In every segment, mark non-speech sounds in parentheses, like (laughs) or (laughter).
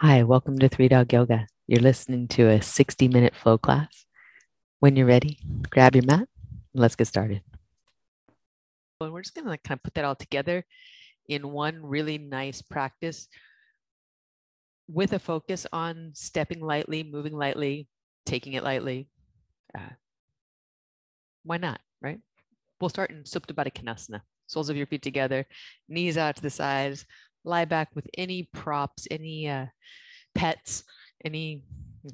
Hi, welcome to Three Dog Yoga. You're listening to a 60 minute flow class. When you're ready, grab your mat and let's get started. And we're just going to kind of put that all together in one really nice practice with a focus on stepping lightly, moving lightly, taking it lightly. Uh, why not, right? We'll start in Supta Baddha Konasana. Soles of your feet together, knees out to the sides, lie back with any props, any uh, pets, any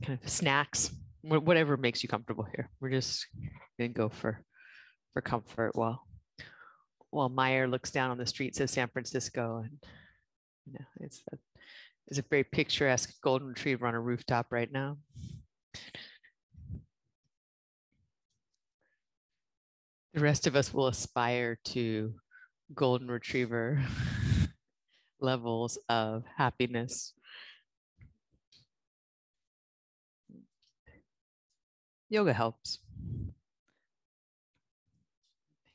kind of snacks, whatever makes you comfortable here. We're just gonna go for for comfort while while Meyer looks down on the streets of San Francisco and you know it's a, it's a very picturesque golden retriever on a rooftop right now. The rest of us will aspire to golden retriever (laughs) levels of happiness. Yoga helps.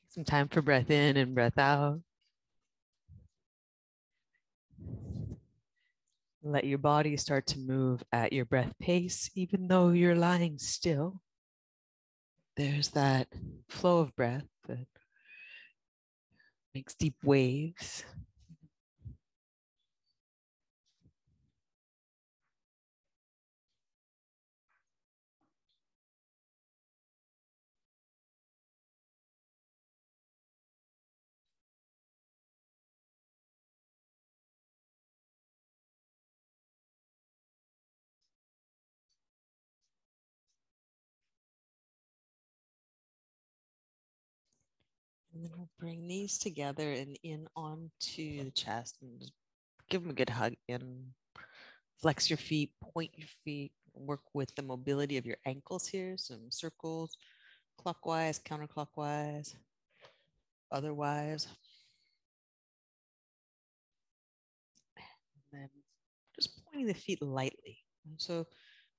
Take some time for breath in and breath out. Let your body start to move at your breath pace, even though you're lying still. There's that flow of breath that makes deep waves. And then we'll bring knees together and in onto the chest and give them a good hug and Flex your feet, point your feet, work with the mobility of your ankles here. Some circles, clockwise, counterclockwise, otherwise. And then just pointing the feet lightly. So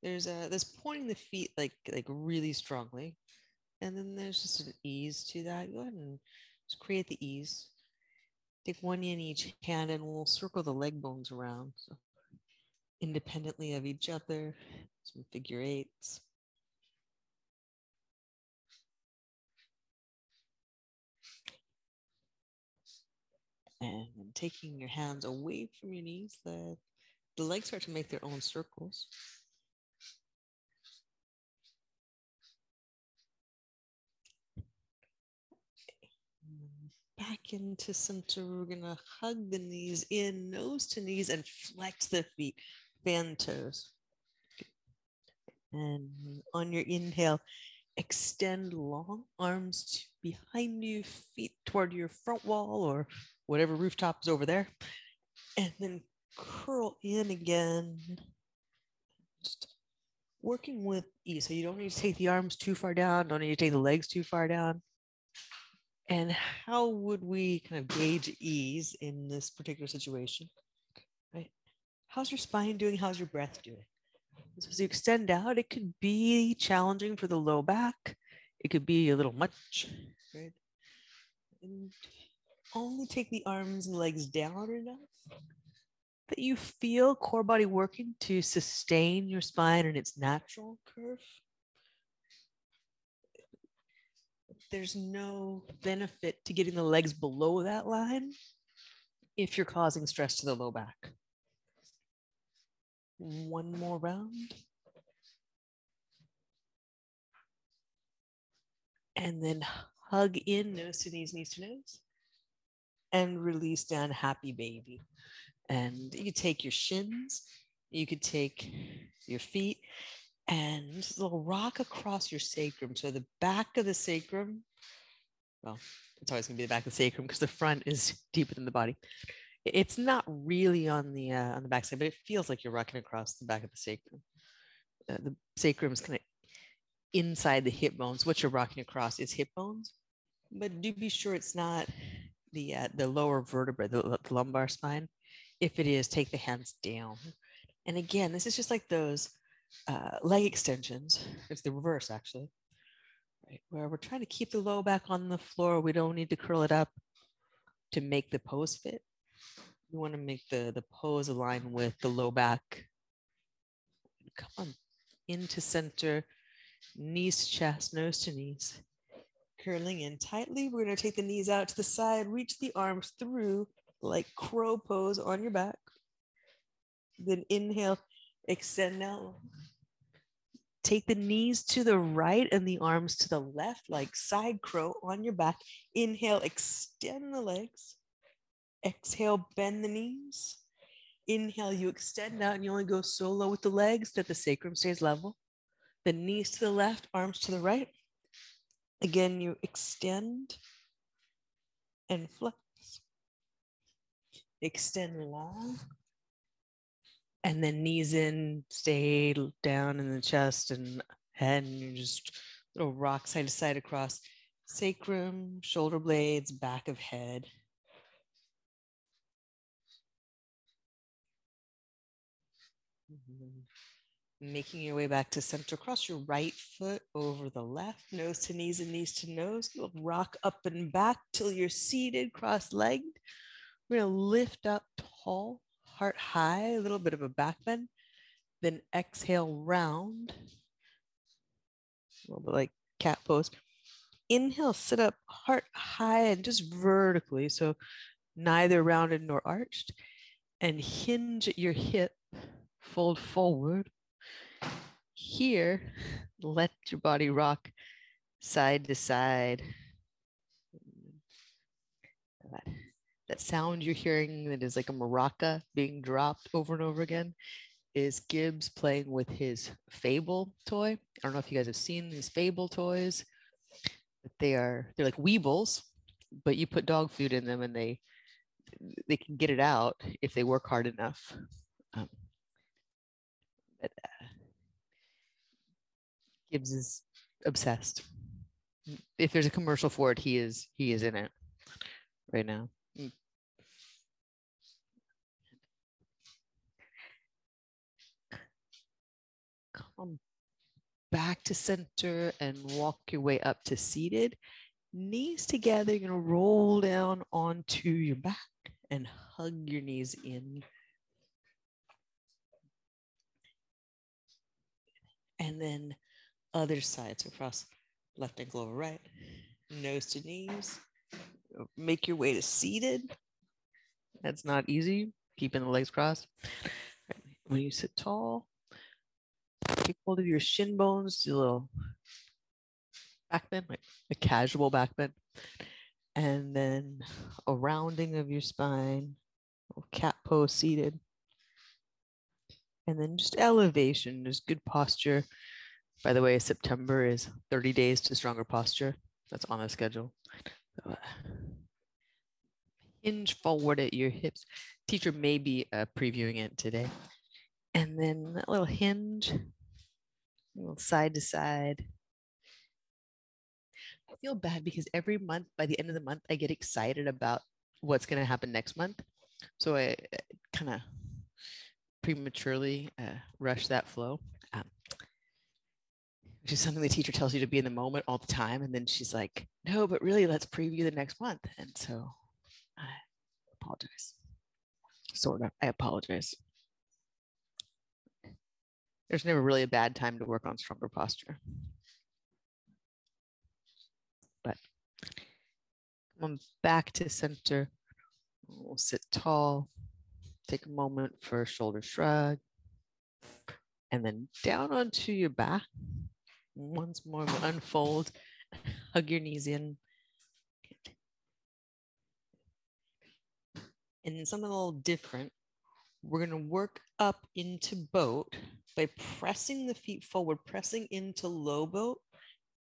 there's a this pointing the feet like like really strongly and then there's just an ease to that. Go ahead and just create the ease. Take one in each hand and we'll circle the leg bones around. So independently of each other, some figure eights. And taking your hands away from your knees, let the legs start to make their own circles. Back into center. We're gonna hug the knees in, nose to knees, and flex the feet, fan toes. And on your inhale, extend long arms behind you, feet toward your front wall or whatever rooftop is over there. And then curl in again. Just working with ease. So you don't need to take the arms too far down, don't need to take the legs too far down. And how would we kind of gauge ease in this particular situation? Right? How's your spine doing? How's your breath doing? So as you extend out, it could be challenging for the low back. It could be a little much, right? And only take the arms and legs down enough that you feel core body working to sustain your spine in its natural curve. There's no benefit to getting the legs below that line if you're causing stress to the low back. One more round. And then hug in nose to knees, knees to nose. And release down, happy baby. And you take your shins, you could take your feet, and this little rock across your sacrum. So the back of the sacrum, well, it's always going to be the back of the sacrum because the front is deeper than the body. It's not really on the uh, on the back side, but it feels like you're rocking across the back of the sacrum. Uh, the sacrum is kind of inside the hip bones. What you're rocking across is hip bones, but do be sure it's not the uh, the lower vertebra, the, the lumbar spine. If it is, take the hands down. And again, this is just like those uh, leg extensions. It's the reverse, actually, right? Where we're trying to keep the low back on the floor. We don't need to curl it up to make the pose fit. We want to make the, the pose align with the low back come on into center, knees to chest, nose to knees. Curling in tightly. We're going to take the knees out to the side, reach the arms through like crow pose on your back. Then inhale, extend out. Take the knees to the right and the arms to the left, like side crow on your back. Inhale, extend the legs. Exhale, bend the knees. Inhale, you extend out and you only go so low with the legs that the sacrum stays level. The knees to the left, arms to the right. Again, you extend and flex. Extend long. And then knees in, stay down in the chest and head, and you just little rock side to side across sacrum, shoulder blades, back of head. Mm-hmm. Making your way back to center. Cross your right foot over the left, nose to knees and knees to nose. You'll rock up and back till you're seated, cross legged. We're going to lift up tall, heart high, a little bit of a back bend. Then exhale, round. A little bit like cat pose. Inhale, sit up, heart high and just vertically. So neither rounded nor arched. And hinge at your hip fold forward. Here, let your body rock side to side. That sound you're hearing that is like a maraca being dropped over and over again is Gibbs playing with his Fable toy. I don't know if you guys have seen these Fable toys. but They are they're like Weebles, but you put dog food in them and they they can get it out if they work hard enough. Um, but uh, Gibbs is obsessed. If there's a commercial for it, he is he is in it right now. Mm. Come back to center and walk your way up to seated. Knees together, you're gonna roll down onto your back and hug your knees in and then other sides across left ankle over right, nose to knees. Make your way to seated. That's not easy, keeping the legs crossed. When you sit tall, take hold of your shin bones, do a little back bend, like a casual back bend. And then a rounding of your spine, cat pose seated. And then just elevation, just good posture. By the way, September is 30 days to stronger posture. That's on the schedule. So, uh, hinge forward at your hips. Teacher may be uh, previewing it today. And then that little hinge, side to side. I feel bad because every month, by the end of the month, I get excited about what's going to happen next month. So I kind of prematurely uh, rush that flow. Um, which is something the teacher tells you to be in the moment all the time. And then she's like, no, but really, let's preview the next month. And so I apologize. Sort of. I apologize. There's never really a bad time to work on stronger posture. But come back to center. We'll sit tall. Take a moment for a shoulder shrug. And then down onto your back. Once more, unfold. Hug your knees in. And something a little different. We're going to work up into boat by pressing the feet forward, pressing into low boat.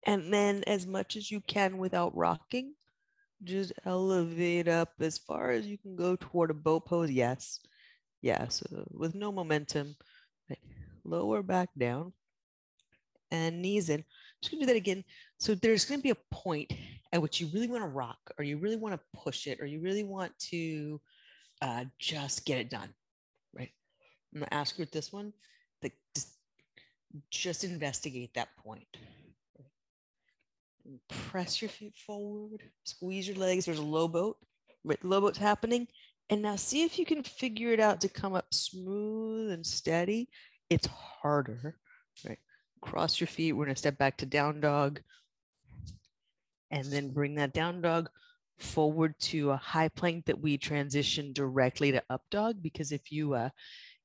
And then, as much as you can without rocking, just elevate up as far as you can go toward a boat pose. Yes. Yeah. So with no momentum, lower back down and knees in. Just gonna do that again. So there's gonna be a point at which you really want to rock or you really want to push it or you really want to uh, just get it done. I'm gonna ask you this one, like just, just investigate that point press your feet forward, squeeze your legs. There's a low boat, right? Low boat's happening. And now see if you can figure it out to come up smooth and steady. it's harder, right? Cross your feet. We're to step back to down dog and then bring that down dog forward to a high plank that we transition directly to up dog because if you uh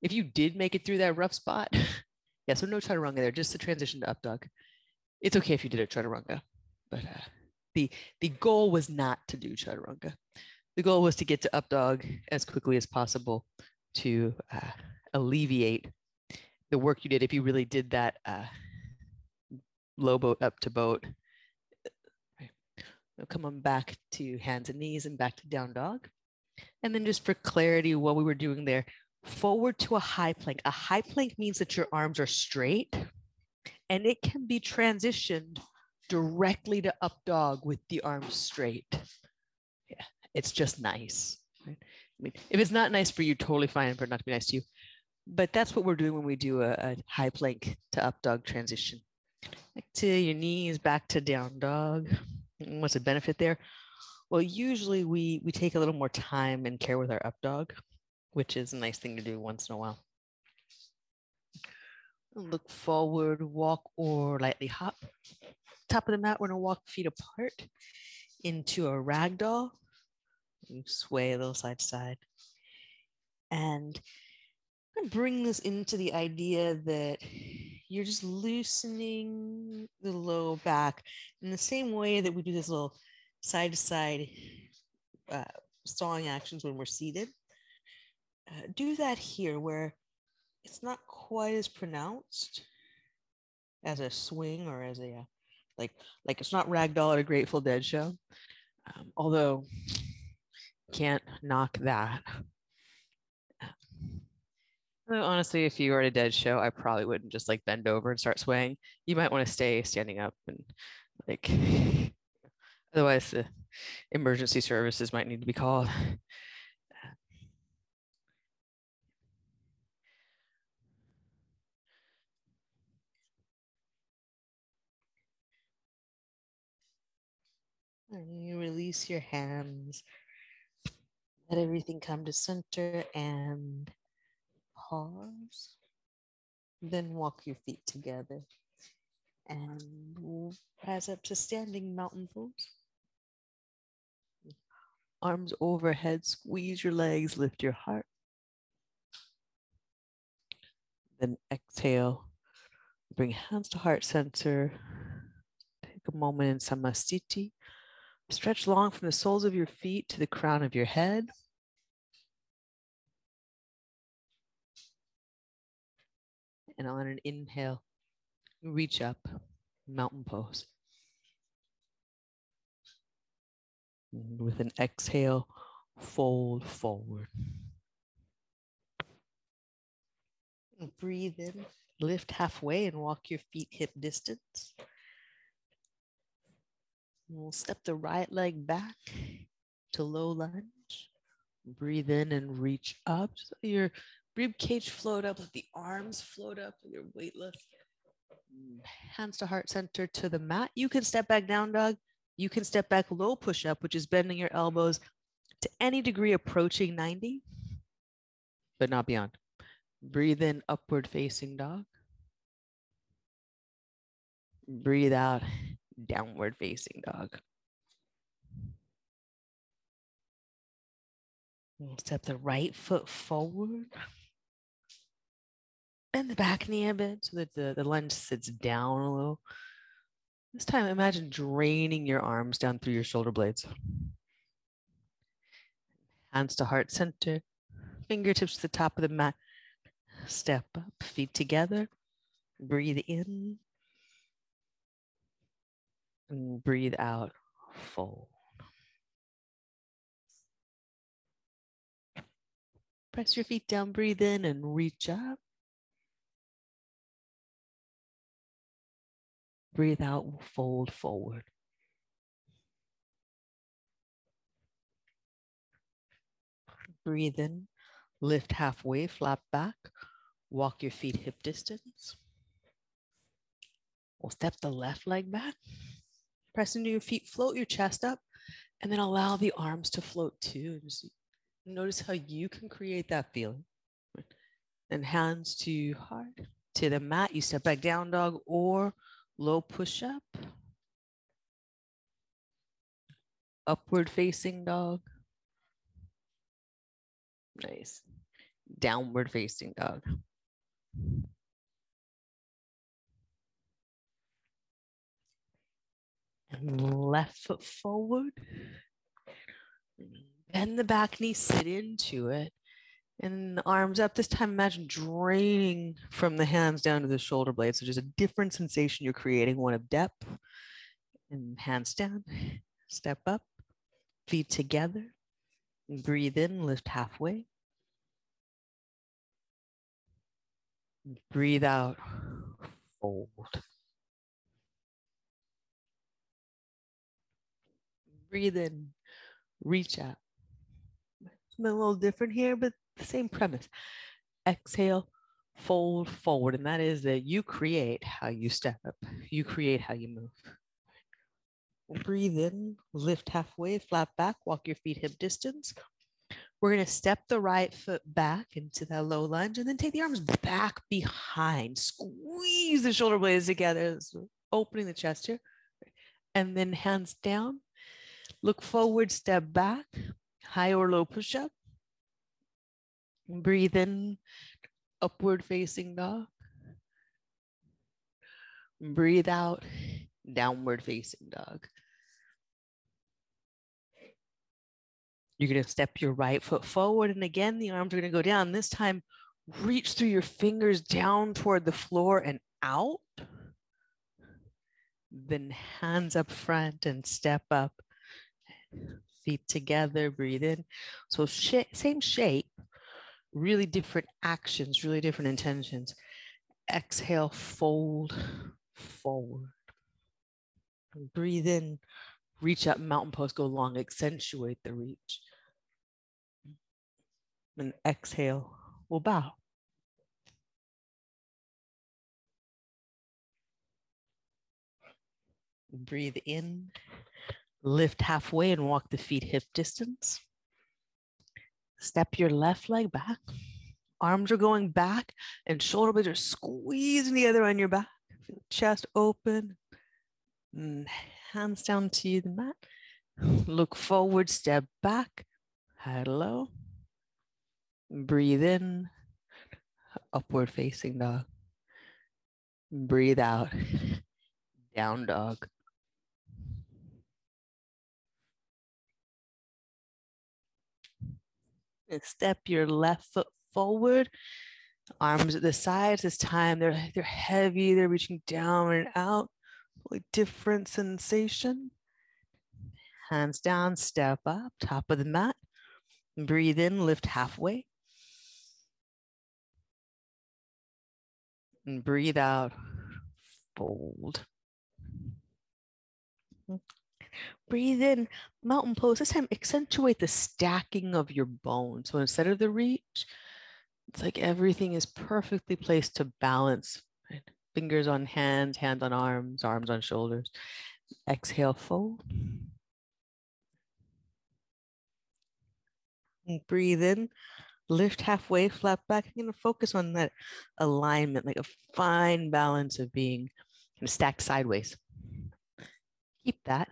if you did make it through that rough spot (laughs) yeah so no chaturanga there just the transition to up dog it's okay if you did a chaturanga but uh the the goal was not to do chaturanga. The goal was to get to up dog as quickly as possible to uh, alleviate the work you did. If you really did that uh low boat up to boat We'll come on back to hands and knees and back to down dog. And then just for clarity, what we were doing there, forward to a high plank. A high plank means that your arms are straight and it can be transitioned directly to up dog with the arms straight. Yeah, it's just nice. I mean, if it's not nice for you, totally fine for it not to be nice to you. But that's what we're doing when we do a, a high plank to up dog transition. Back to your knees, back to down dog. What's the benefit there? Well, usually we we take a little more time and care with our up dog, which is a nice thing to do once in a while. Look forward, walk or lightly hop. Top of the mat, we're gonna walk feet apart into a ragdoll. You sway a little side to side. And bring this into the idea that you're just loosening the low back in the same way that we do this little side to side uh, sawing actions when we're seated. Uh, do that here where it's not quite as pronounced as a swing or as a uh, like like it's not ragdoll at a Grateful Dead show. Um, although can't knock that. Honestly, if you were at a dead show, I probably wouldn't just like bend over and start swaying. You might want to stay standing up and like, (laughs) otherwise, the emergency services might need to be called. And you release your hands, let everything come to center and pause. Then walk your feet together and rise up to standing mountain pose. Arms overhead, squeeze your legs, lift your heart. Then exhale, bring hands to heart center. Take a moment in Samasthiti. Stretch long from the soles of your feet to the crown of your head. and on an inhale, reach up, mountain pose. And with an exhale, fold forward. breathe in, lift halfway and walk your feet hip distance. We'll step the right leg back to low lunge. Breathe in and reach up. So your Rib cage float up, let the arms float up, you're weightless. Hands to heart center to the mat. You can step back down dog. You can step back low push up, which is bending your elbows to any degree approaching 90, but not beyond. Breathe in, upward facing dog. Breathe out, downward facing dog. Step the right foot forward. Bend the back knee a bit so that the, the lunge sits down a little. This time, imagine draining your arms down through your shoulder blades. Hands to heart center, fingertips to the top of the mat. Step up, feet together. Breathe in and breathe out, fold. Press your feet down, breathe in and reach up. Breathe out, fold forward. Breathe in, lift halfway, flap back, walk your feet hip distance. We'll step the left leg back, press into your feet, float your chest up, and then allow the arms to float too. Just notice how you can create that feeling. And hands to heart, to the mat. You step back down dog or low push up. Upward facing dog. Nice. Downward facing dog. Left foot forward. Bend the back knee, sit into it. And arms up. This time, imagine draining from the hands down to the shoulder blades. So just a different sensation you're creating, one of depth. And hands down, step up, feet together. Breathe in, lift halfway. Breathe out, fold. Breathe in, reach out. It's a little different here, but the same premise. Exhale, fold forward. And that is that you create how you step up, you create how you move. Breathe in, lift halfway, flat back, walk your feet hip distance. We're going to step the right foot back into that low lunge and then take the arms back behind. Squeeze the shoulder blades together, opening the chest here. And then hands down. Look forward, step back, high or low push up. Breathe in, upward facing dog. Breathe out, downward facing dog. You're going to step your right foot forward. And again, the arms are going to go down. This time, reach through your fingers down toward the floor and out. Then hands up front and step up. Feet together, breathe in. So, sh- same shape, really different actions, really different intentions. Exhale, fold forward. Breathe in, reach up, mountain pose, go long, accentuate the reach. And exhale, we'll bow. Breathe in, lift halfway and walk the feet hip distance. Step your left leg back. Arms are going back and shoulder blades are squeezing together on your back. Chest open. And hands down to the mat. Look forward, step back. Hello. Breathe in, upward facing dog. Breathe out, (laughs) down dog. Step your left foot forward, arms at the sides. This time they're, they're heavy, they're reaching down and out. Totally different sensation. Hands down, step up, top of the mat. Breathe in, lift halfway. And breathe out, fold. Breathe in, mountain pose. This time, accentuate the stacking of your bones. So instead of the reach, it's like everything is perfectly placed to balance. Right? Fingers on hands, hands on arms, arms on shoulders. Exhale, fold. And breathe in, lift halfway, flat back. I'm going to focus on that alignment, like a fine balance of being stacked sideways. Keep that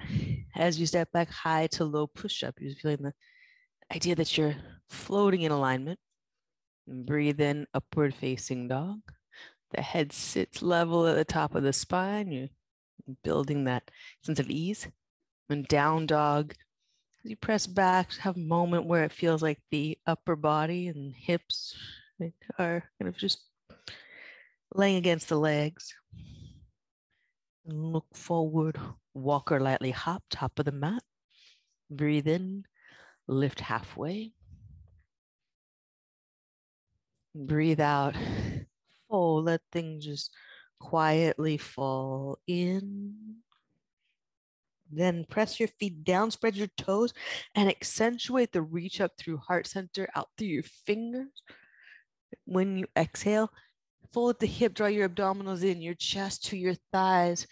as you step back high to low push up. You're feeling the idea that you're floating in alignment. And breathe in, upward facing dog. The head sits level at the top of the spine. You're building that sense of ease. And down dog, as you press back, have a moment where it feels like the upper body and hips are kind of just laying against the legs. And look forward, walk or lightly hop, top of the mat. Breathe in, lift halfway. Breathe out Oh, let things just quietly fall in. Then press your feet down, spread your toes, and accentuate the reach up through heart center, out through your fingers. When you exhale, fold the hip, draw your abdominals in, your chest to your thighs,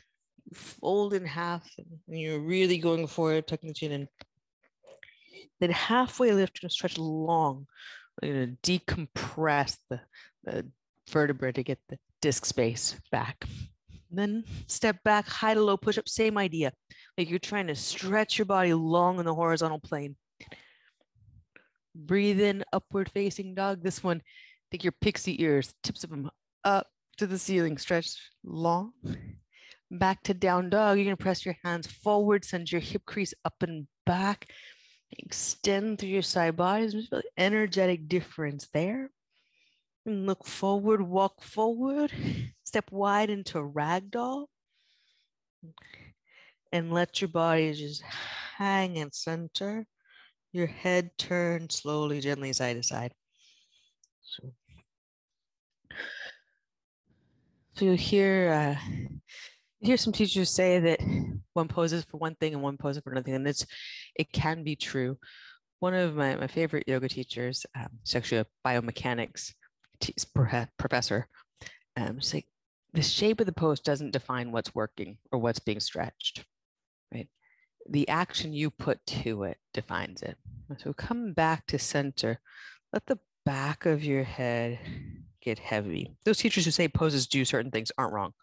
fold in half, and you're really going forward, tucking the chin in. Then halfway lift and stretch long. You're to decompress the, the vertebra to get the disc space back. then step back, high to low push up, same idea. Like you're trying to stretch your body long in the horizontal plane. Breathe in, upward facing dog. This one, take your pixie ears, tips of them up to the ceiling, stretch long. Back to down dog. You're going to press your hands forward, send your hip crease up and back. Extend through your side bodies. Really energetic difference there. And look forward, walk forward, step wide into ragdoll. And let your body just hang in center. Your head turn slowly, gently side to side. So, so you'll hear uh, you hear some teachers say that one poses for one thing and one poses for another thing, and it's it can be true. One of my, my favorite yoga teachers, um, she's actually a biomechanics professor, um, say the shape of the pose doesn't define what's working or what's being stretched, right? The action you put to it defines it. So come back to center. Let the back of your head get heavy. Those teachers who say poses do certain things aren't wrong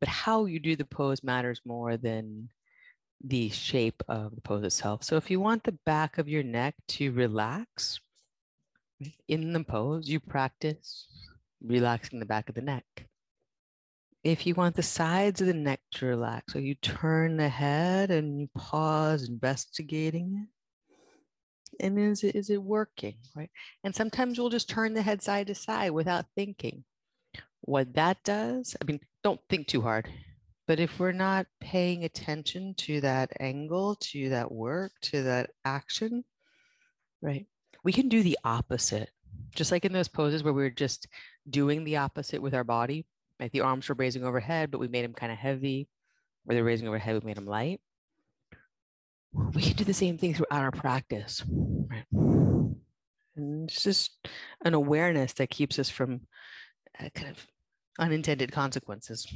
but how you do the pose matters more than the shape of the pose itself. So if you want the back of your neck to relax in the pose, you practice relaxing the back of the neck. If you want the sides of the neck to relax, so you turn the head and you pause investigating it. And is it, is it working, right? And sometimes we'll just turn the head side to side without thinking. What that does, I mean, don't think too hard. But if we're not paying attention to that angle, to that work, to that action, right, we can do the opposite. Just like in those poses where we are just doing the opposite with our body, like the arms were raising overhead, but we made them kind of heavy, or they're raising overhead, we made them light. We can do the same thing throughout our practice, right? And it's just an awareness that keeps us from Uh, kind of unintended consequences.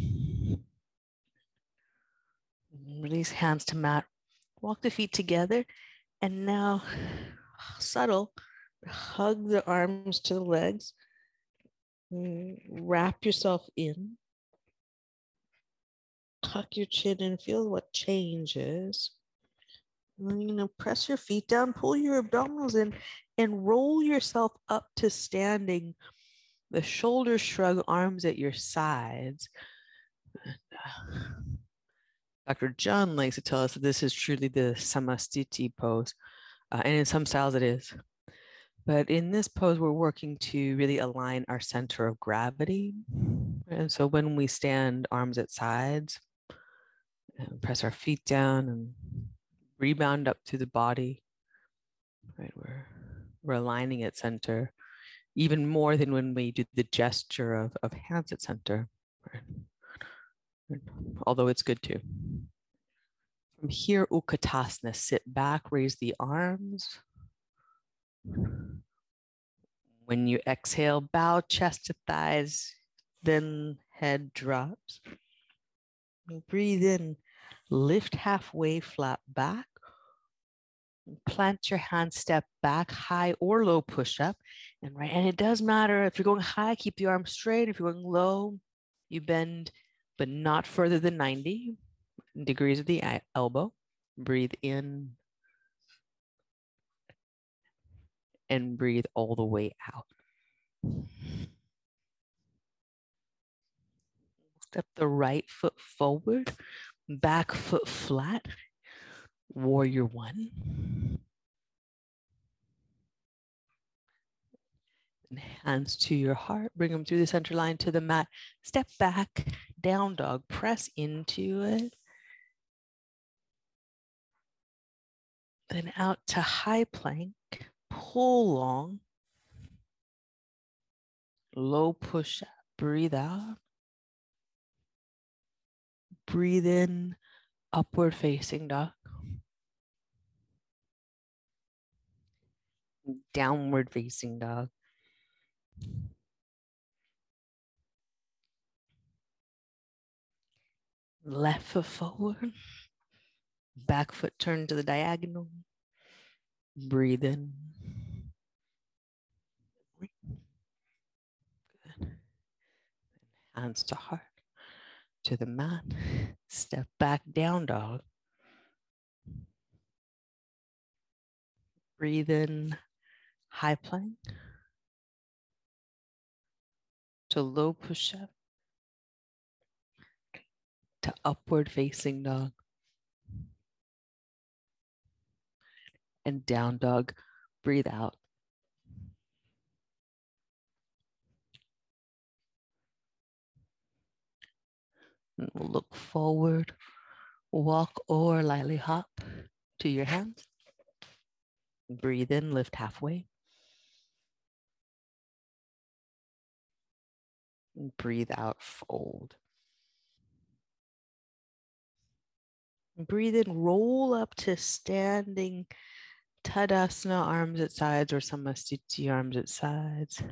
Release hands to mat. Walk the feet together. And now, (sighs) subtle, hug the arms to the legs. Wrap yourself in. Tuck your chin and feel what changes. And then, you know, press your feet down, pull your abdominals in, and roll yourself up to standing the shoulders shrug, arms at your sides. Dr. John likes to tell us that this is truly the samasthiti pose, uh, and in some styles it is. But in this pose, we're working to really align our center of gravity. And so when we stand arms at sides, and press our feet down and rebound up through the body, right? We're, we're aligning at center even more than when we do the gesture of, of hands at center, although it's good too. From here, Utkatasana, sit back, raise the arms. When you exhale, bow chest to thighs, then head drops. Breathe in, lift halfway, flat back. Plant your hand, step back, high or low push up. And right, and it does matter if you're going high, keep the arm straight. If you're going low, you bend, but not further than 90 degrees of the elbow. Breathe in and breathe all the way out. Step the right foot forward, back foot flat, warrior one. Hands to your heart, bring them through the center line to the mat. Step back, down dog, press into it. Then out to high plank, pull long. Low push up, breathe out. Breathe in, upward facing dog. downward facing dog. Left foot forward, back foot turn to the diagonal. Breathe in. Good. hands to heart, to the mat. Step back, down dog. Breathe in, high plank to low push up to upward facing dog and down dog. Breathe out. And look forward, walk or lightly hop to your hands. Breathe in, lift halfway. Breathe out, fold. Breathe in, roll up to standing Tadasana, arms at sides, or Samasthiti, arms at sides.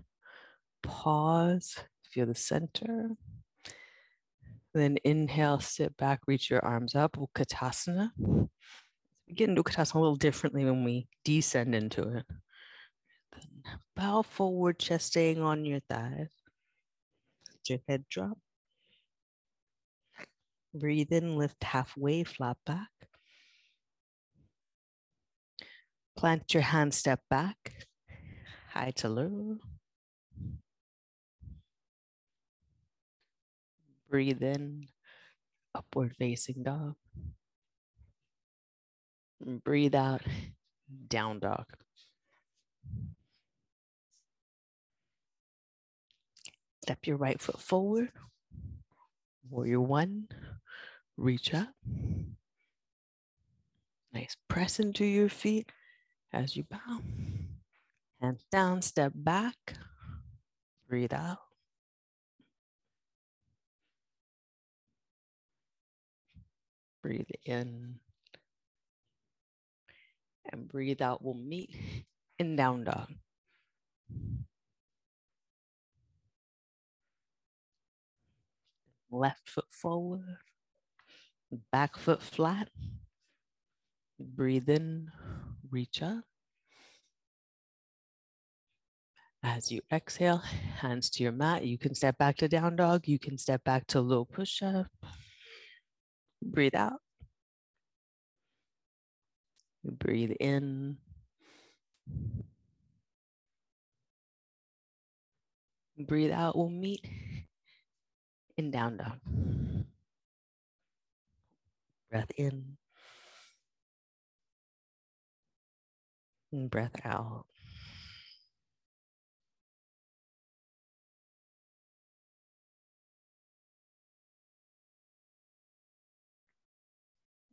Pause, feel the center. Then inhale, sit back, reach your arms up, Utkatasana. We get into Utkatasana a little differently when we descend into it. Then bow forward, chest staying on your thighs. Let your head drop. Breathe in, lift halfway, flat back. Plant your hand, step back, high to low. Breathe in, upward facing dog. Breathe out, down dog. Step your right foot forward. Warrior one, reach up. Nice press into your feet as you bow. Hands down, step back. Breathe out. Breathe in. And breathe out. We'll meet in down dog. Left foot forward, back foot flat. Breathe in, reach up. As you exhale, hands to your mat. You can step back to down dog. You can step back to low push up. Breathe out. Breathe in. Breathe out. We'll meet in down dog. Breath in. And breath out.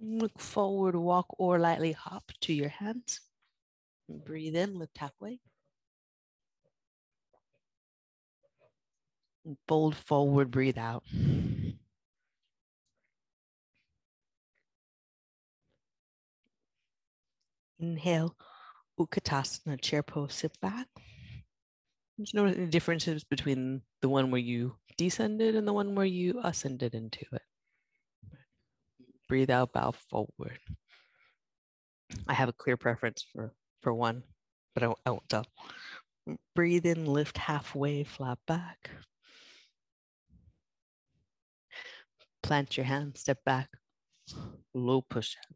Look forward, walk or lightly hop to your hands. Breathe in, lift halfway. Fold forward, breathe out. Inhale, Utkatasana, chair pose, sit back. Just notice the differences between the one where you descended and the one where you ascended into it. Breathe out, bow forward. I have a clear preference for, for one, but I, I won't tell. Breathe in, lift halfway, flat back. Plant your hand, step back, low push up.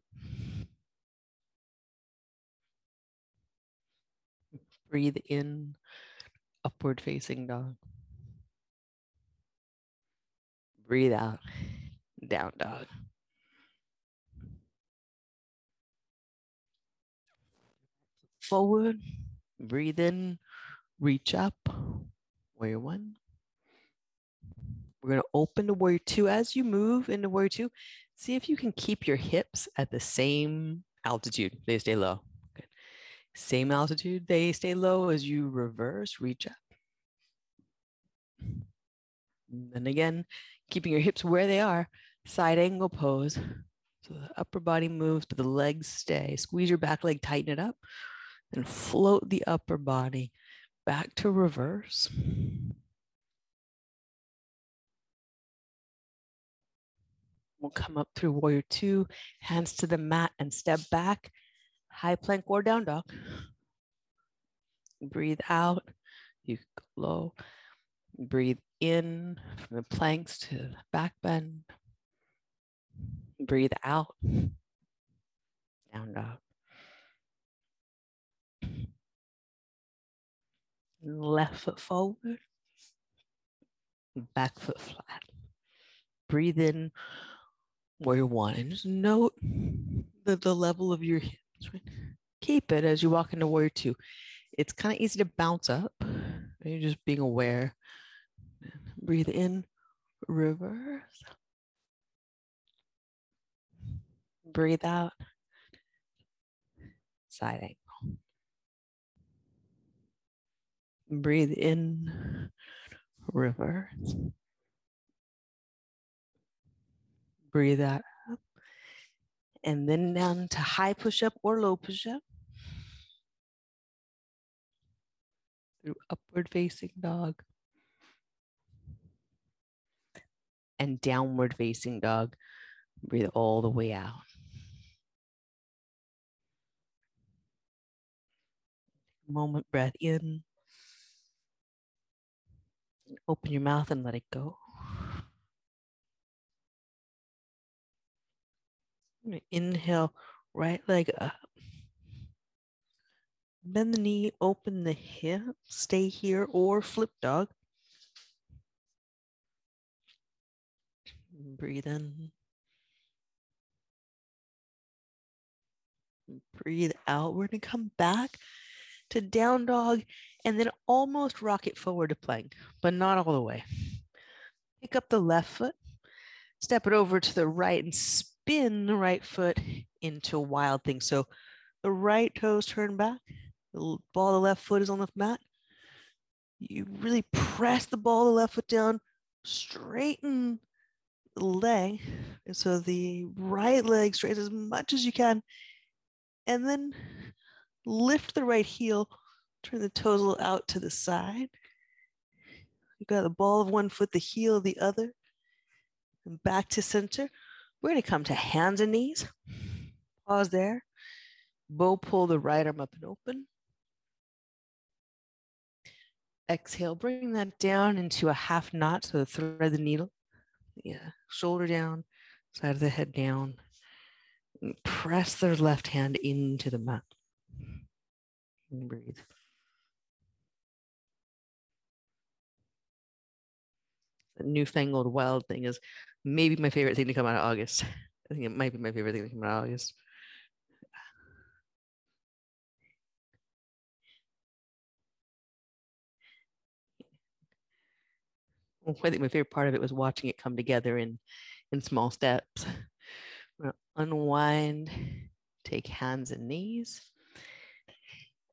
(laughs) Breathe in, upward facing dog. Breathe out, down dog. Forward, breathe in, reach up, warrior one. We're going to open to warrior two. As you move into warrior two, see if you can keep your hips at the same altitude. They stay low. Same altitude, they stay low as you reverse, reach up. And again, keeping your hips where they are, side angle pose. So the upper body moves, but the legs stay. Squeeze your back leg, tighten it up, and float the upper body back to reverse. We'll come up through warrior two, hands to the mat and step back, high plank or down dog. Breathe out, you go low. Breathe in from the planks to the back bend. Breathe out. Down dog. Left foot forward. Back foot flat. Breathe in where you want. And just note the, the level of your hips. Right? Keep it as you walk into warrior two. It's kind of easy to bounce up. You're just being aware. Breathe in, reverse. Breathe out, side angle. Breathe in, reverse. Breathe out. And then down to high push up or low push up. Through upward facing dog. And downward facing dog. Breathe all the way out. Moment breath in. Open your mouth and let it go. Inhale, right leg up. Bend the knee, open the hip, stay here or flip dog. Breathe in. Breathe out. We're going to come back to down dog and then almost rock it forward to plank, but not all the way. Pick up the left foot, step it over to the right and spin the right foot into wild thing. So the right toes turn back, the ball of the left foot is on the mat. You really press the ball of the left foot down, straighten the leg. And so the right leg straight as much as you can. And then lift the right heel, turn the toes a little out to the side. You've got the ball of one foot, the heel of the other, and back to center. We're going to come to hands and knees. Pause there. Bow pull the right arm up and open. Exhale, bring that down into a half knot. So the thread the needle. Yeah, shoulder down, side of the head down. Press their left hand into the mat. And breathe. The newfangled wild thing is maybe my favorite thing to come out of August. I think it might be my favorite thing to come out of August. I think my favorite part of it was watching it come together in in small steps. Unwind, take hands and knees,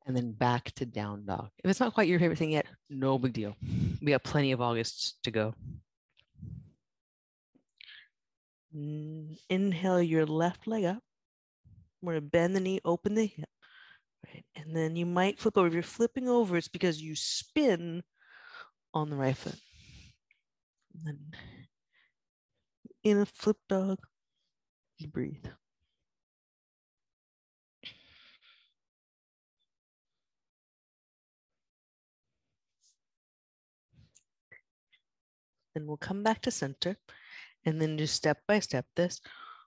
and then back to down dog. If it's not quite your favorite thing yet, no big deal. We got plenty of August to go. Mm, inhale your left leg up. We're gonna bend the knee, open the hip. Right. And then you might flip over. If you're flipping over, it's because you spin on the right foot. And then in a flip dog, you breathe. Then we'll come back to center and then just step by step this.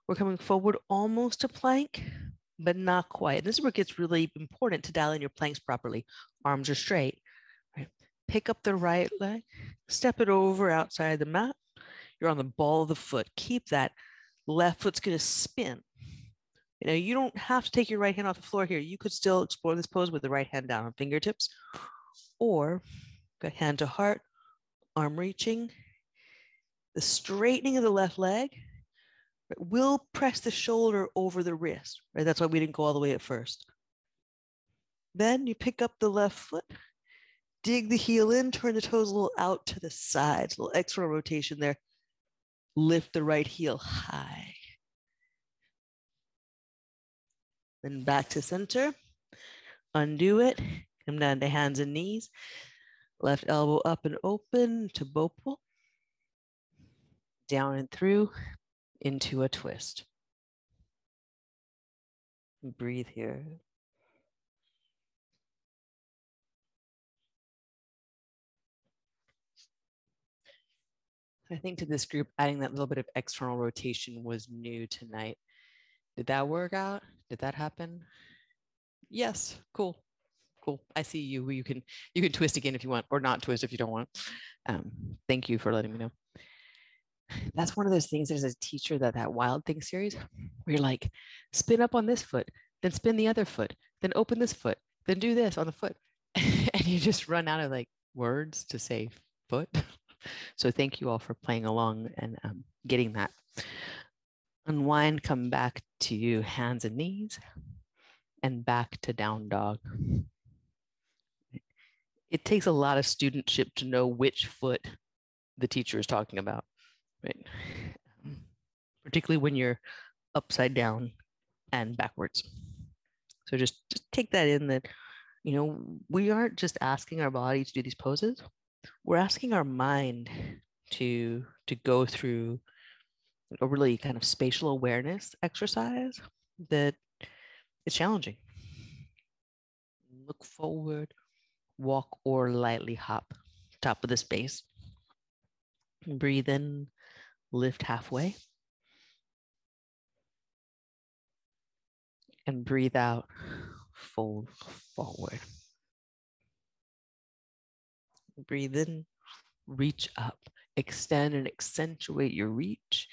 We're coming forward almost to plank, but not quite. And this is where it gets really important to dial in your planks properly. Arms are straight, right? Pick up the right leg, step it over outside the mat. You're on the ball of the foot. Keep that. Left foot's gonna spin. You know, you don't have to take your right hand off the floor here. You could still explore this pose with the right hand down on fingertips, or hand to heart, arm reaching, the straightening of the left leg will press the shoulder over the wrist, right? That's why we didn't go all the way at first. Then you pick up the left foot, dig the heel in, turn the toes a little out to the sides, a little external rotation there. Lift the right heel high. Then back to center. Undo it. Come down to hands and knees. Left elbow up and open to bow pull down and through into a twist. Breathe here. I think to this group, adding that little bit of external rotation was new tonight. Did that work out? Did that happen? Yes, cool, cool. I see you. You can you can twist again if you want, or not twist if you don't want. Um, thank you for letting me know. That's one of those things. There's a teacher that that Wild Thing series where you're like, spin up on this foot, then spin the other foot, then open this foot, then do this on the foot, (laughs) and you just run out of like words to say foot. (laughs) So thank you all for playing along and um, getting that. Unwind, come back to you, hands and knees, and back to down dog. It takes a lot of studentship to know which foot the teacher is talking about, right? Um, particularly when you're upside down and backwards. So just, just take that in that, you know, we aren't just asking our body to do these poses we're asking our mind to to go through a really kind of spatial awareness exercise that is challenging. Look forward, walk or lightly hop top of the space. Breathe in, lift halfway. And breathe out, fold forward. Breathe in, reach up, extend and accentuate your reach.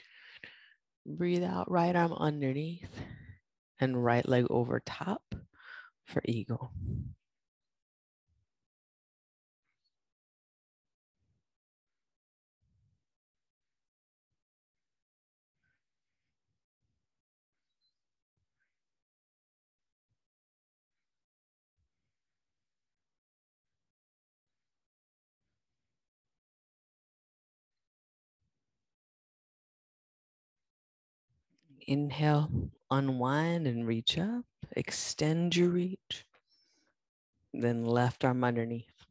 Breathe out, right arm underneath and right leg over top for eagle. Inhale, unwind and reach up. Extend your reach. Then left arm underneath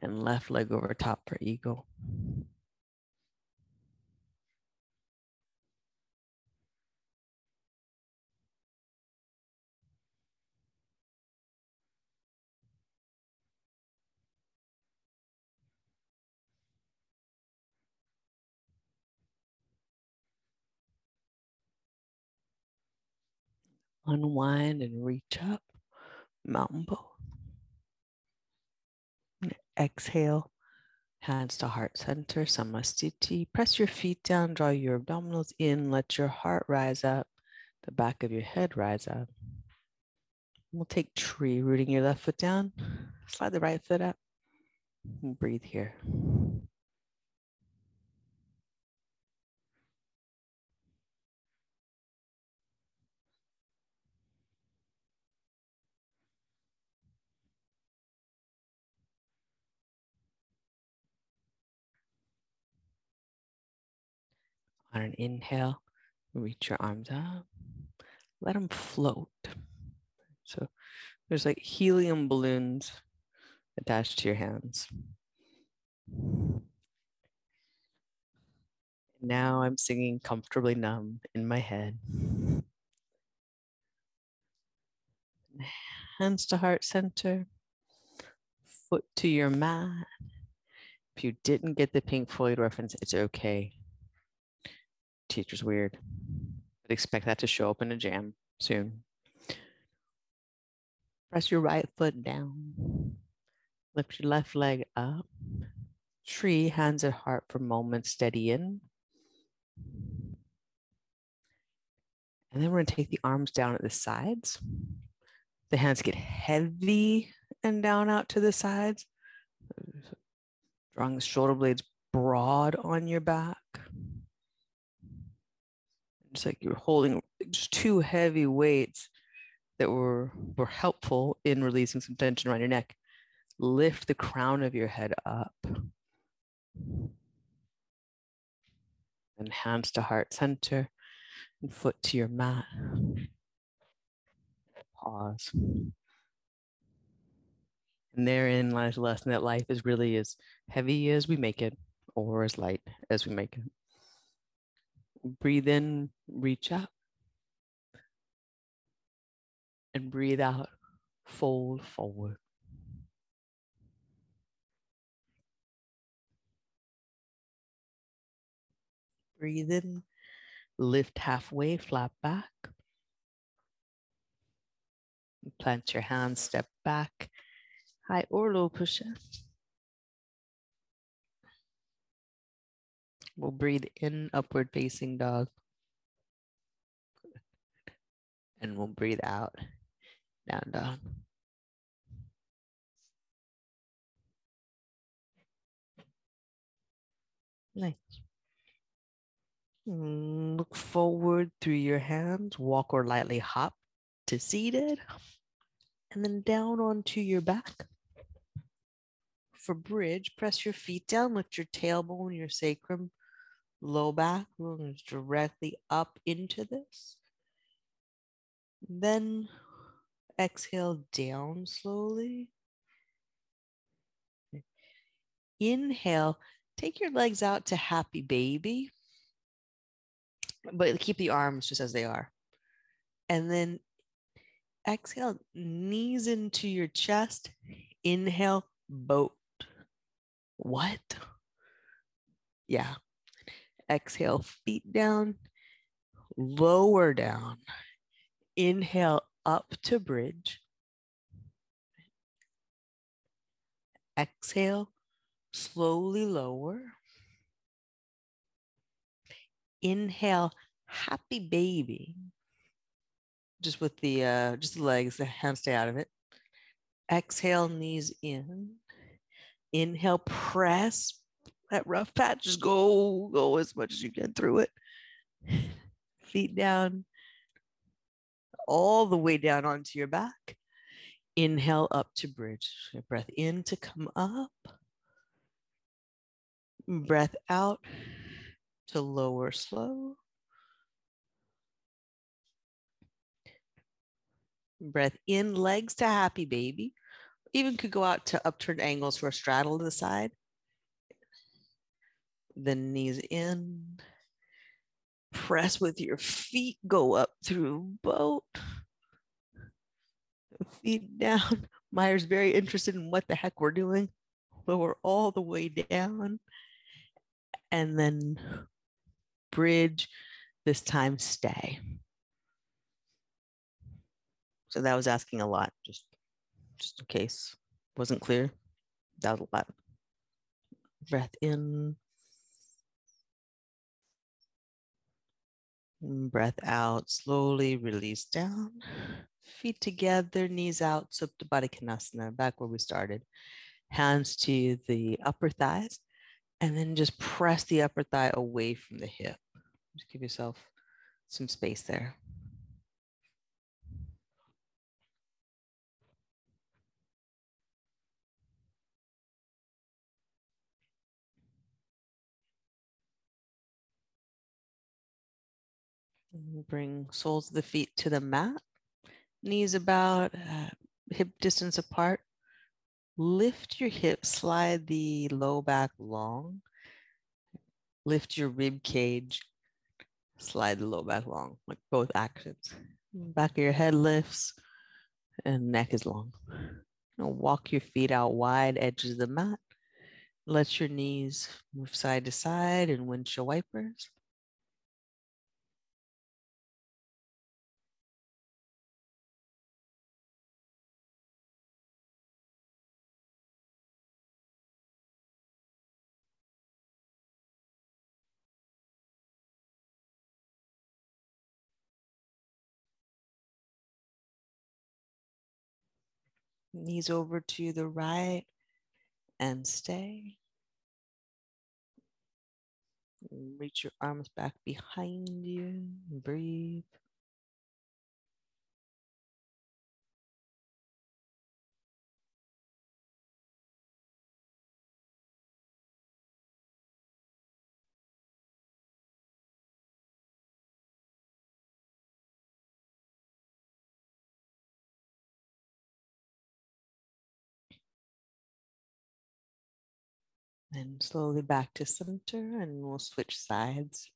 and left leg over top for eagle. Unwind and reach up, mountain pose. Exhale, hands to heart center, samasthiti. Press your feet down, draw your abdominals in, let your heart rise up, the back of your head rise up. We'll take tree, rooting your left foot down, slide the right foot up, and breathe here. On an inhale, reach your arms up, let them float. So there's like helium balloons attached to your hands. Now I'm singing comfortably numb in my head. Hands to heart center, foot to your mat. If you didn't get the Pink Floyd reference, it's okay teacher's weird. But expect that to show up in a jam soon. Press your right foot down. Lift your left leg up. Tree, hands at heart for moments, steady in. And then we're going to take the arms down at the sides. The hands get heavy and down out to the sides. Drawing the shoulder blades broad on your back it's like you're holding just two heavy weights that were were helpful in releasing some tension around your neck. Lift the crown of your head up. And hands to heart center and foot to your mat. Pause. And therein lies the lesson that life is really as heavy as we make it or as light as we make it. Breathe in, reach up. And breathe out, fold forward. Breathe in, lift halfway, flat back. Plant your hands, step back, high or low push up. We'll breathe in, upward facing dog. And we'll breathe out, down dog. Nice. Look forward through your hands, walk or lightly hop to seated, and then down onto your back. For bridge, press your feet down, lift your tailbone, your sacrum, low back, moves directly up into this. Then exhale down slowly. Inhale, take your legs out to happy baby, but keep the arms just as they are. And then exhale, knees into your chest. Inhale, boat. What? Yeah. Exhale, feet down, lower down. Inhale, up to bridge. Exhale, slowly lower. Inhale, happy baby. Just with the uh, just the legs, the hands stay out of it. Exhale, knees in. Inhale, press that rough patch. Just go, go as much as you can through it. (sighs) Feet down, all the way down onto your back. Inhale up to bridge. Breath in to come up. Breath out to lower slow. Breath in, legs to happy baby. Even could go out to upturned angles for a straddle to the side. Then knees in. Press with your feet, go up through boat. Feet down. (laughs) Myers very interested in what the heck we're doing. Lower all the way down and then bridge, this time stay. So that was asking a lot, just, just in case wasn't clear. That was a lot. Breath in. Mm, breath out, slowly release down. Feet together, knees out, Supta Baddha Konasana, back where we started. Hands to the upper thighs and then just press the upper thigh away from the hip. Just give yourself some space there. Bring soles of the feet to the mat, knees about uh, hip distance apart. Lift your hips, slide the low back long. Lift your rib cage, slide the low back long, like both actions. Back of your head lifts and neck is long. Now walk your feet out wide, edges of the mat. Let your knees move side to side in windshield wipers. Knees over to the right and stay. Reach your arms back behind you. Breathe. And slowly back to center, and we'll switch sides.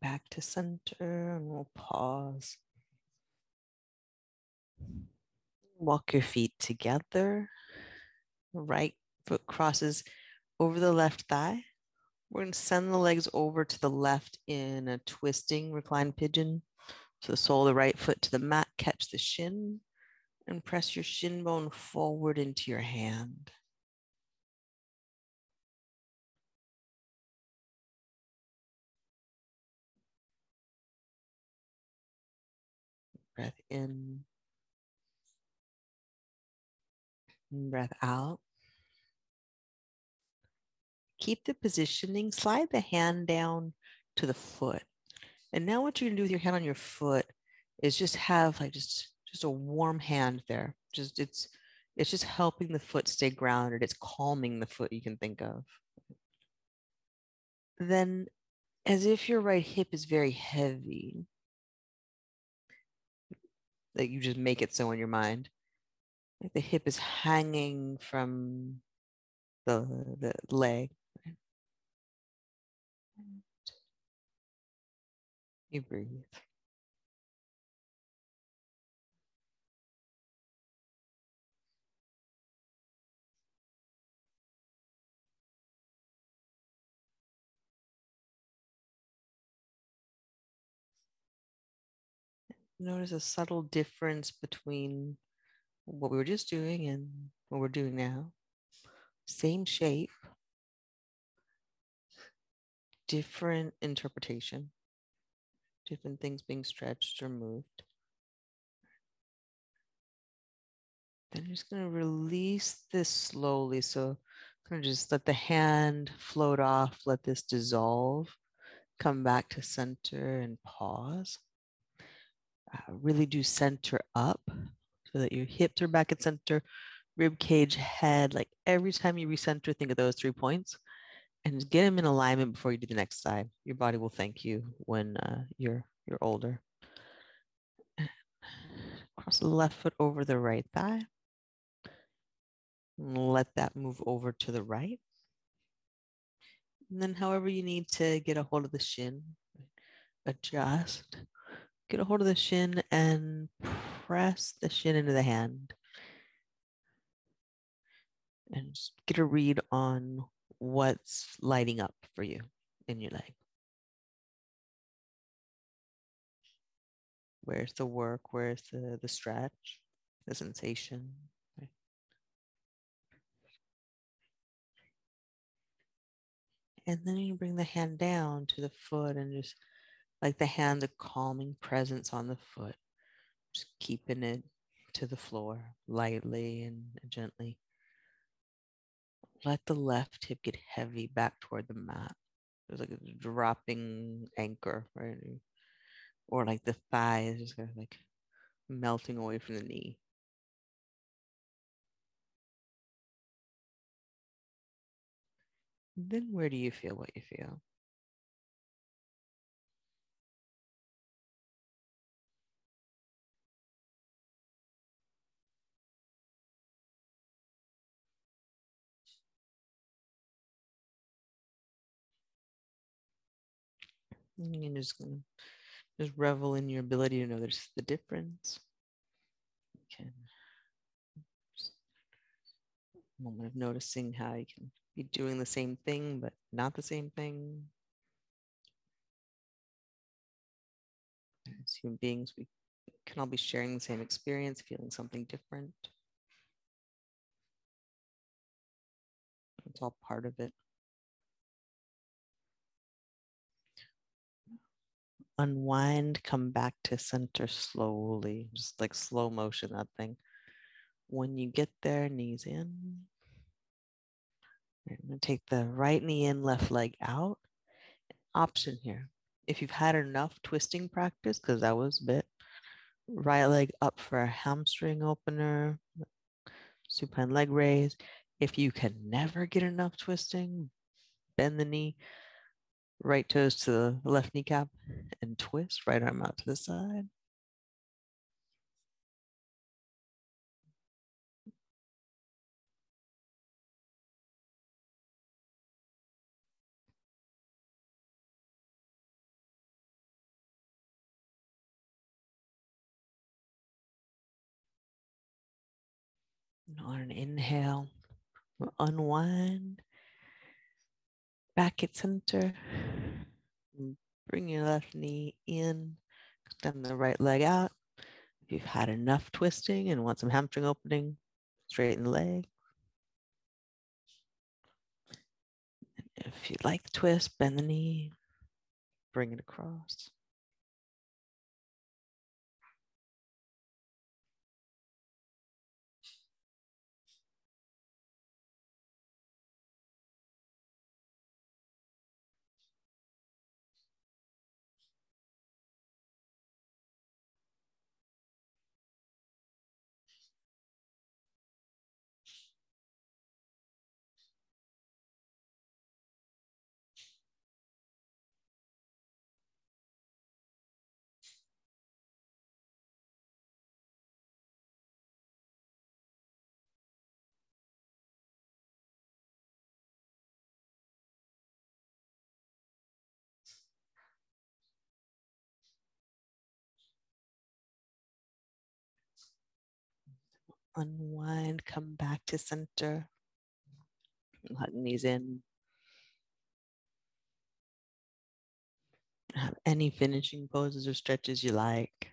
Back to center and we'll pause. Walk your feet together. Right foot crosses over the left thigh. We're going to send the legs over to the left in a twisting reclined pigeon. So the sole of the right foot to the mat, catch the shin, and press your shin bone forward into your hand. Breath in. Breath out. Keep the positioning, slide the hand down to the foot. And now what you're gonna do with your hand on your foot is just have like just just a warm hand there. Just it's it's just helping the foot stay grounded. It's calming the foot you can think of. Then as if your right hip is very heavy, that you just make it so in your mind. Like the hip is hanging from the the leg. Mm. You breathe. Notice a subtle difference between what we were just doing and what we're doing now. Same shape, different interpretation, different things being stretched or moved. Then you're just going to release this slowly. So going to just let the hand float off, let this dissolve, come back to center and pause. Uh, really do center up so that your hips are back at center, rib cage, head. Like every time you recenter, think of those three points and get them in alignment before you do the next side. Your body will thank you when uh, you're you're older. (sighs) Cross the left foot over the right thigh. Let that move over to the right. And then however you need to get a hold of the shin, adjust, get a hold of the shin and press the shin into the hand. And get a read on what's lighting up for you in your leg. Where's the work? Where's the, the stretch, the sensation? And then you bring the hand down to the foot and just like the hand, a calming presence on the foot, just keeping it to the floor lightly and gently. Let the left hip get heavy back toward the mat. There's like a dropping anchor, right? Or like the thigh is just kind of like melting away from the knee. Then where do you feel what you feel? And just gonna just revel in your ability to notice the difference. You can moment of noticing how you can be doing the same thing, but not the same thing. As human beings, we can all be sharing the same experience, feeling something different. It's all part of it. Unwind, come back to center slowly, just like slow motion, that thing. When you get there, knees in. I'm going to take the right knee in, left leg out. Option here. If you've had enough twisting practice, because that was a bit, right leg up for a hamstring opener, supine leg raise. If you can never get enough twisting, bend the knee, right toes to the left kneecap and twist, right arm out to the side. On an inhale, unwind back at center. Bring your left knee in, extend the right leg out. If you've had enough twisting and want some hamstring opening, straighten the leg. If you'd like the twist, bend the knee, bring it across. Unwind, come back to center. Hutton knees in. Have any finishing poses or stretches you like.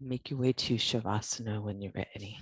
Make your way to Shavasana when you're ready.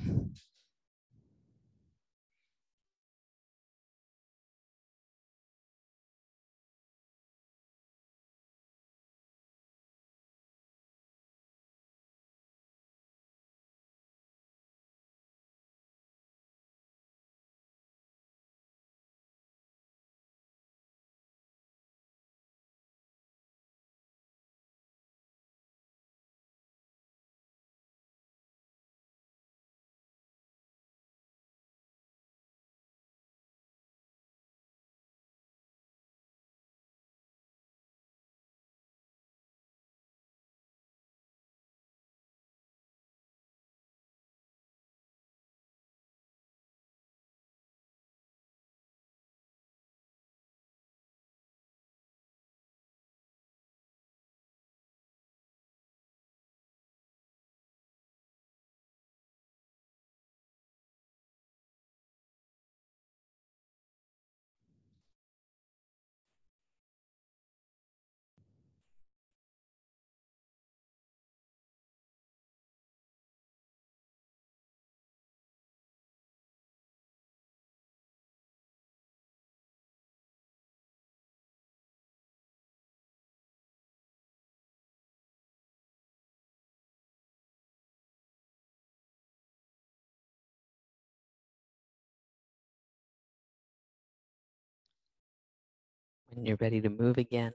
When you're ready to move again,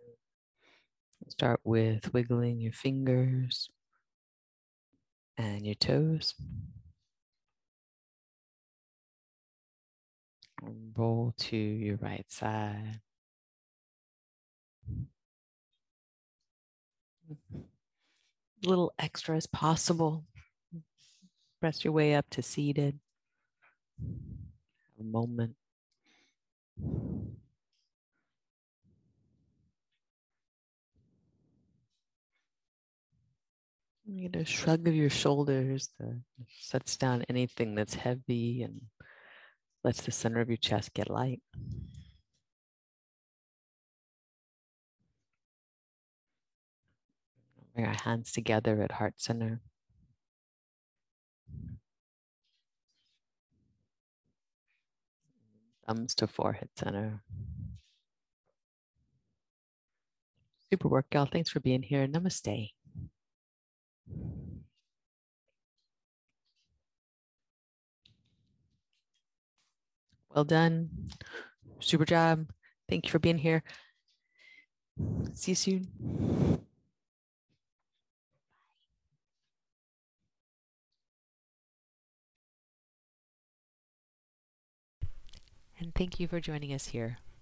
start with wiggling your fingers and your toes. Roll to your right side. Little extra as possible. Press your way up to seated. Have a moment. You a shrug of your shoulders that sets down anything that's heavy and lets the center of your chest get light. Bring our hands together at heart center. Thumbs to forehead center. Super work, y'all. Thanks for being here. Namaste. Well done. Super job. Thank you for being here. See you soon. And thank you for joining us here.